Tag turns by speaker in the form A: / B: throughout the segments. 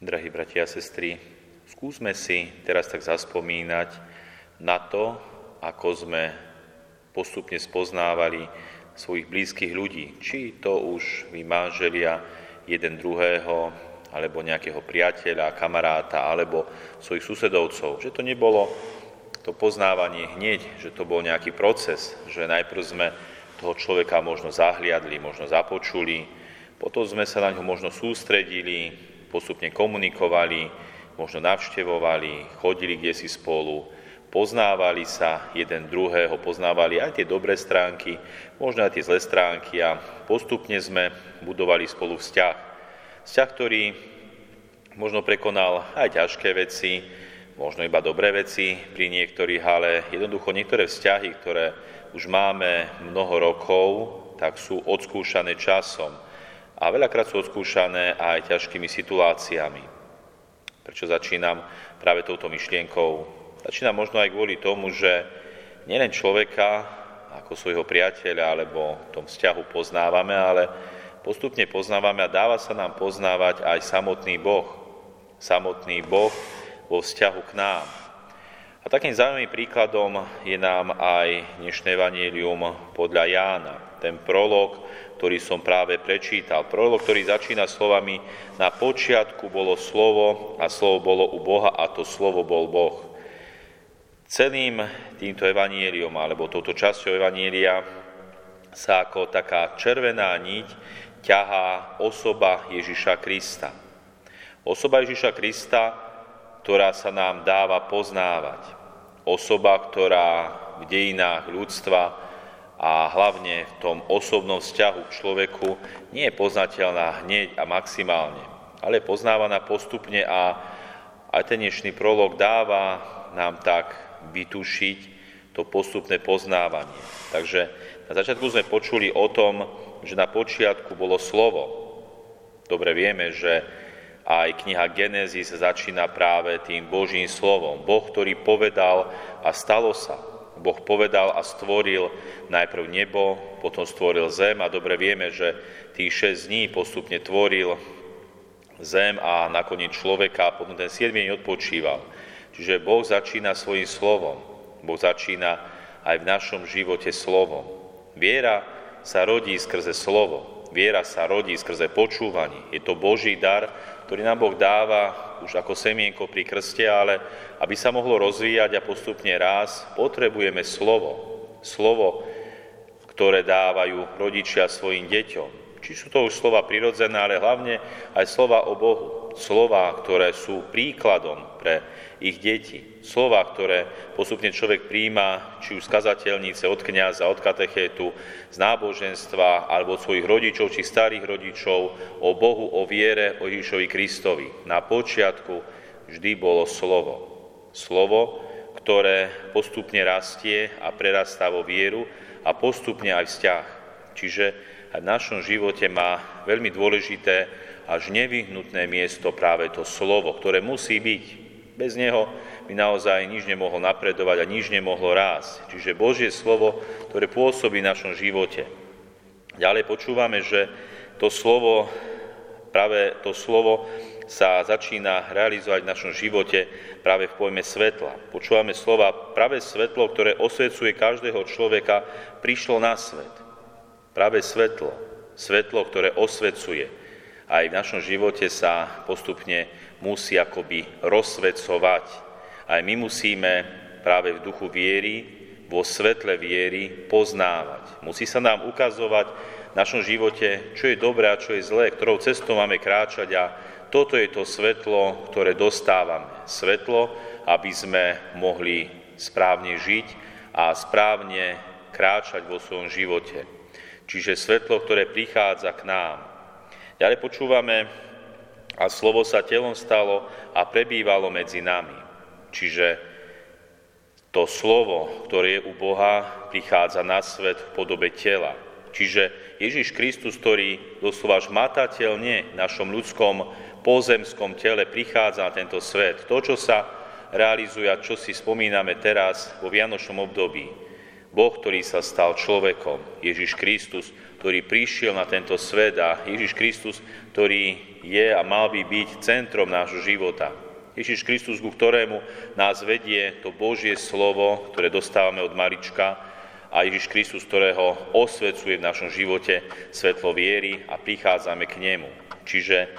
A: Drahí bratia a sestry, skúsme si teraz tak zaspomínať na to, ako sme postupne spoznávali svojich blízkych ľudí, či to už vy manželia jeden druhého, alebo nejakého priateľa, kamaráta, alebo svojich susedovcov. Že to nebolo to poznávanie hneď, že to bol nejaký proces, že najprv sme toho človeka možno zahliadli, možno započuli, potom sme sa na ňo možno sústredili, postupne komunikovali, možno navštevovali, chodili kde si spolu, poznávali sa jeden druhého, poznávali aj tie dobré stránky, možno aj tie zlé stránky a postupne sme budovali spolu vzťah. Vzťah, ktorý možno prekonal aj ťažké veci, možno iba dobré veci pri niektorých, ale jednoducho niektoré vzťahy, ktoré už máme mnoho rokov, tak sú odskúšané časom a veľakrát sú odskúšané aj ťažkými situáciami. Prečo začínam práve touto myšlienkou? Začínam možno aj kvôli tomu, že nielen človeka ako svojho priateľa alebo v tom vzťahu poznávame, ale postupne poznávame a dáva sa nám poznávať aj samotný Boh. Samotný Boh vo vzťahu k nám. A takým zaujímavým príkladom je nám aj dnešné evanílium podľa Jána. Ten prolog, ktorý som práve prečítal. Prolog, ktorý začína slovami Na počiatku bolo slovo a slovo bolo u Boha a to slovo bol Boh. Celým týmto evaníliom, alebo touto časťou evanília sa ako taká červená niť ťahá osoba Ježiša Krista. Osoba Ježiša Krista, ktorá sa nám dáva poznávať. Osoba, ktorá v dejinách ľudstva a hlavne v tom osobnom vzťahu k človeku nie je poznateľná hneď a maximálne, ale je poznávaná postupne a aj ten dnešný prolog dáva nám tak vytušiť to postupné poznávanie. Takže na začiatku sme počuli o tom, že na počiatku bolo slovo. Dobre vieme, že aj kniha Genesis začína práve tým Božím slovom. Boh, ktorý povedal a stalo sa. Boh povedal a stvoril najprv nebo, potom stvoril zem a dobre vieme, že tých 6 dní postupne tvoril zem a nakoniec človeka a potom ten 7 deň odpočíval. Čiže Boh začína svojim slovom. Boh začína aj v našom živote slovom. Viera sa rodí skrze slovo. Viera sa rodí skrze počúvanie. Je to Boží dar, ktorý nám Boh dáva už ako semienko pri krste, ale aby sa mohlo rozvíjať a postupne raz, potrebujeme slovo. Slovo, ktoré dávajú rodičia svojim deťom. Či sú to už slova prirodzené, ale hlavne aj slova o Bohu. Slova, ktoré sú príkladom pre ich deti. Slova, ktoré postupne človek príjma, či už z kazateľnice, od kniaza, od katechétu, z náboženstva, alebo od svojich rodičov, či starých rodičov, o Bohu, o viere, o Ježišovi Kristovi. Na počiatku vždy bolo slovo. Slovo, ktoré postupne rastie a prerastá vo vieru a postupne aj vzťah. Čiže v našom živote má veľmi dôležité až nevyhnutné miesto práve to slovo, ktoré musí byť bez neho by naozaj nič nemohlo napredovať a nič nemohlo rásť. Čiže Božie slovo, ktoré pôsobí v našom živote. Ďalej počúvame, že to slovo, práve to slovo sa začína realizovať v našom živote práve v pojme svetla. Počúvame slova, práve svetlo, ktoré osvecuje každého človeka, prišlo na svet. Práve svetlo, svetlo, ktoré osvecuje. Aj v našom živote sa postupne musí akoby rozsvedcovať. Aj my musíme práve v duchu viery, vo svetle viery poznávať. Musí sa nám ukazovať v našom živote, čo je dobré a čo je zlé, ktorou cestou máme kráčať a toto je to svetlo, ktoré dostávame. Svetlo, aby sme mohli správne žiť a správne kráčať vo svojom živote. Čiže svetlo, ktoré prichádza k nám. Ďalej počúvame a slovo sa telom stalo a prebývalo medzi nami. Čiže to slovo, ktoré je u Boha, prichádza na svet v podobe tela. Čiže Ježiš Kristus, ktorý doslova žmatateľne v našom ľudskom pozemskom tele prichádza na tento svet. To, čo sa realizuje a čo si spomíname teraz vo Vianočnom období. Boh, ktorý sa stal človekom, Ježiš Kristus, ktorý prišiel na tento svet a Ježiš Kristus, ktorý je a mal by byť centrom nášho života. Ježiš Kristus, ku ktorému nás vedie to Božie slovo, ktoré dostávame od malička a Ježiš Kristus, ktorého osvecuje v našom živote svetlo viery a prichádzame k nemu. Čiže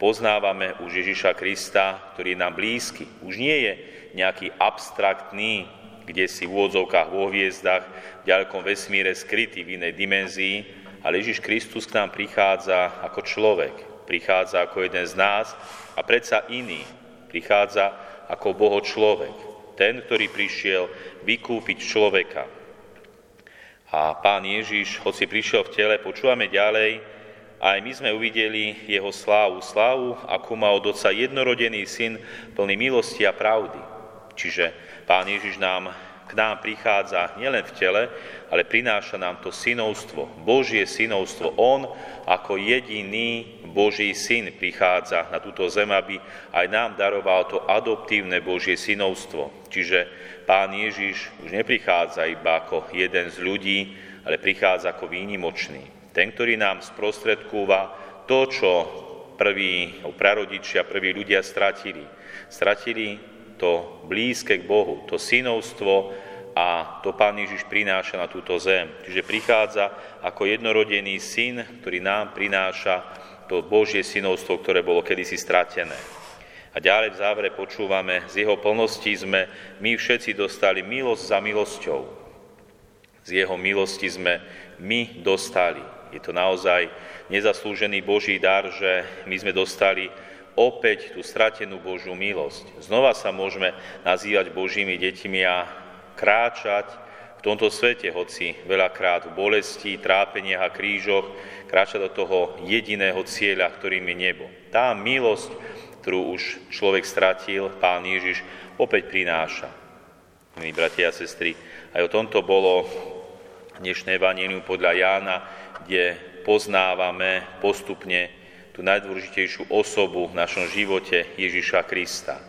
A: poznávame už Ježiša Krista, ktorý je nám blízky. Už nie je nejaký abstraktný, kde si v úvodzovkách vo hviezdach, v ďalekom vesmíre skrytý v inej dimenzii, ale Ježiš Kristus k nám prichádza ako človek, prichádza ako jeden z nás a predsa iný, prichádza ako Boho človek, ten, ktorý prišiel vykúpiť človeka. A pán Ježiš, hoci prišiel v tele, počúvame ďalej, aj my sme uvideli jeho slávu, slávu, akú má od Otca jednorodený syn, plný milosti a pravdy. Čiže Pán Ježiš nám k nám prichádza nielen v tele, ale prináša nám to synovstvo, Božie synovstvo. On ako jediný Boží syn prichádza na túto zem, aby aj nám daroval to adoptívne Božie synovstvo. Čiže Pán Ježiš už neprichádza iba ako jeden z ľudí, ale prichádza ako výnimočný ten, ktorý nám sprostredkúva to, čo prví prarodičia, prví ľudia stratili. Stratili to blízke k Bohu, to synovstvo a to Pán Ježiš prináša na túto zem. Čiže prichádza ako jednorodený syn, ktorý nám prináša to Božie synovstvo, ktoré bolo kedysi stratené. A ďalej v závere počúvame, z jeho plnosti sme my všetci dostali milosť za milosťou. Z jeho milosti sme my dostali. Je to naozaj nezaslúžený Boží dar, že my sme dostali opäť tú stratenú Božiu milosť. Znova sa môžeme nazývať Božími deťmi a kráčať v tomto svete, hoci veľakrát v bolesti, trápeniach a krížoch, kráčať do toho jediného cieľa, ktorým je nebo. Tá milosť, ktorú už človek stratil, Pán Ježiš opäť prináša. Milí bratia a sestry, aj o tomto bolo dnešné evanílium podľa Jána, kde poznávame postupne tú najdôležitejšiu osobu v našom živote Ježiša Krista.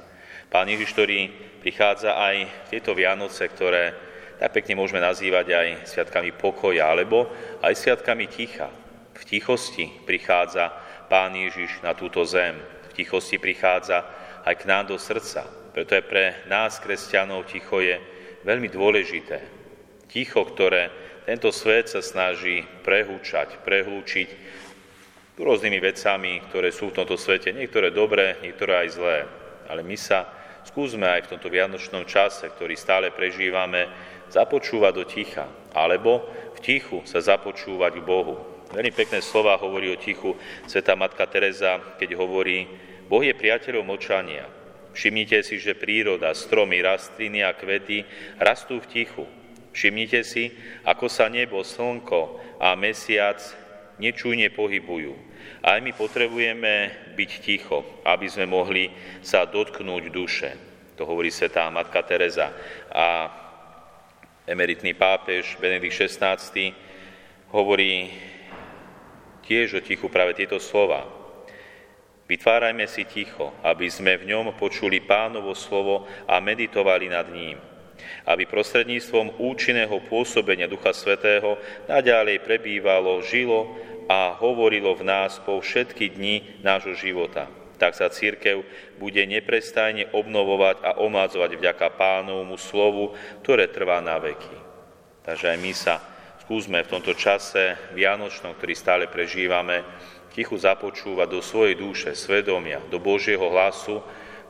A: Pán Ježiš, ktorý prichádza aj tieto Vianoce, ktoré tak pekne môžeme nazývať aj sviatkami pokoja, alebo aj sviatkami ticha. V tichosti prichádza Pán Ježiš na túto zem. V tichosti prichádza aj k nám do srdca. Preto je pre nás, kresťanov, ticho je veľmi dôležité. Ticho, ktoré tento svet sa snaží prehúčať, prehlúčiť rôznymi vecami, ktoré sú v tomto svete, niektoré dobré, niektoré aj zlé. Ale my sa skúsme aj v tomto vianočnom čase, ktorý stále prežívame, započúvať do ticha, alebo v tichu sa započúvať k Bohu. Veľmi pekné slova hovorí o tichu Sveta Matka Teresa, keď hovorí, Boh je priateľom močania. Všimnite si, že príroda, stromy, rastliny a kvety rastú v tichu, Všimnite si, ako sa nebo, slnko a mesiac nečujne pohybujú. Aj my potrebujeme byť ticho, aby sme mohli sa dotknúť duše. To hovorí svetá matka Teresa. A emeritný pápež Benedikt XVI hovorí tiež o tichu práve tieto slova. Vytvárajme si ticho, aby sme v ňom počuli pánovo slovo a meditovali nad ním aby prostredníctvom účinného pôsobenia Ducha Svetého naďalej prebývalo, žilo a hovorilo v nás po všetky dni nášho života. Tak sa církev bude neprestajne obnovovať a omladzovať vďaka pánovmu slovu, ktoré trvá na veky. Takže aj my sa skúsme v tomto čase vianočnom, ktorý stále prežívame, tichu započúvať do svojej duše, svedomia, do Božieho hlasu,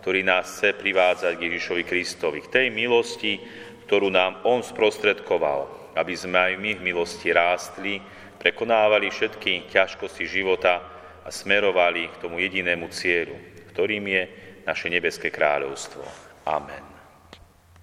A: ktorý nás chce privádzať k Ježišovi Kristovi, k tej milosti, ktorú nám On sprostredkoval, aby sme aj my v milosti rástli, prekonávali všetky ťažkosti života a smerovali k tomu jedinému cieľu, ktorým je naše nebeské kráľovstvo. Amen.